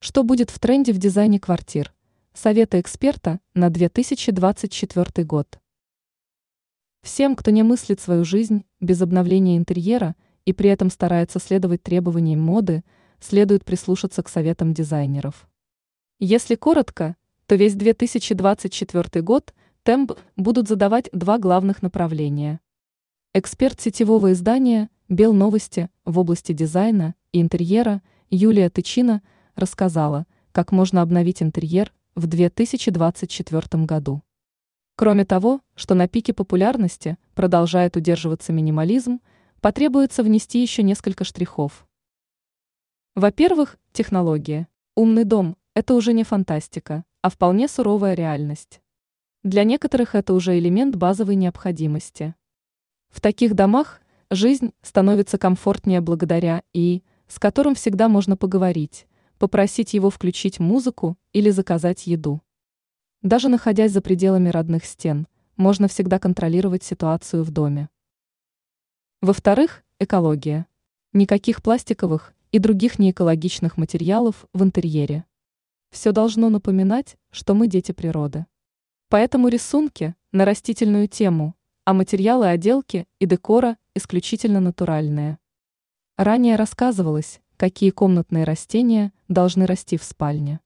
Что будет в тренде в дизайне квартир? Советы эксперта на 2024 год. Всем, кто не мыслит свою жизнь без обновления интерьера и при этом старается следовать требованиям моды, следует прислушаться к советам дизайнеров. Если коротко, то весь 2024 год темп будут задавать два главных направления. Эксперт сетевого издания «Бел новости» в области дизайна и интерьера Юлия Тычина – рассказала, как можно обновить интерьер в 2024 году. Кроме того, что на пике популярности продолжает удерживаться минимализм, потребуется внести еще несколько штрихов. Во-первых, технология. Умный дом – это уже не фантастика, а вполне суровая реальность. Для некоторых это уже элемент базовой необходимости. В таких домах жизнь становится комфортнее благодаря и, с которым всегда можно поговорить, попросить его включить музыку или заказать еду. Даже находясь за пределами родных стен, можно всегда контролировать ситуацию в доме. Во-вторых, экология. Никаких пластиковых и других неэкологичных материалов в интерьере. Все должно напоминать, что мы дети природы. Поэтому рисунки на растительную тему, а материалы отделки и декора исключительно натуральные. Ранее рассказывалось, какие комнатные растения должны расти в спальне.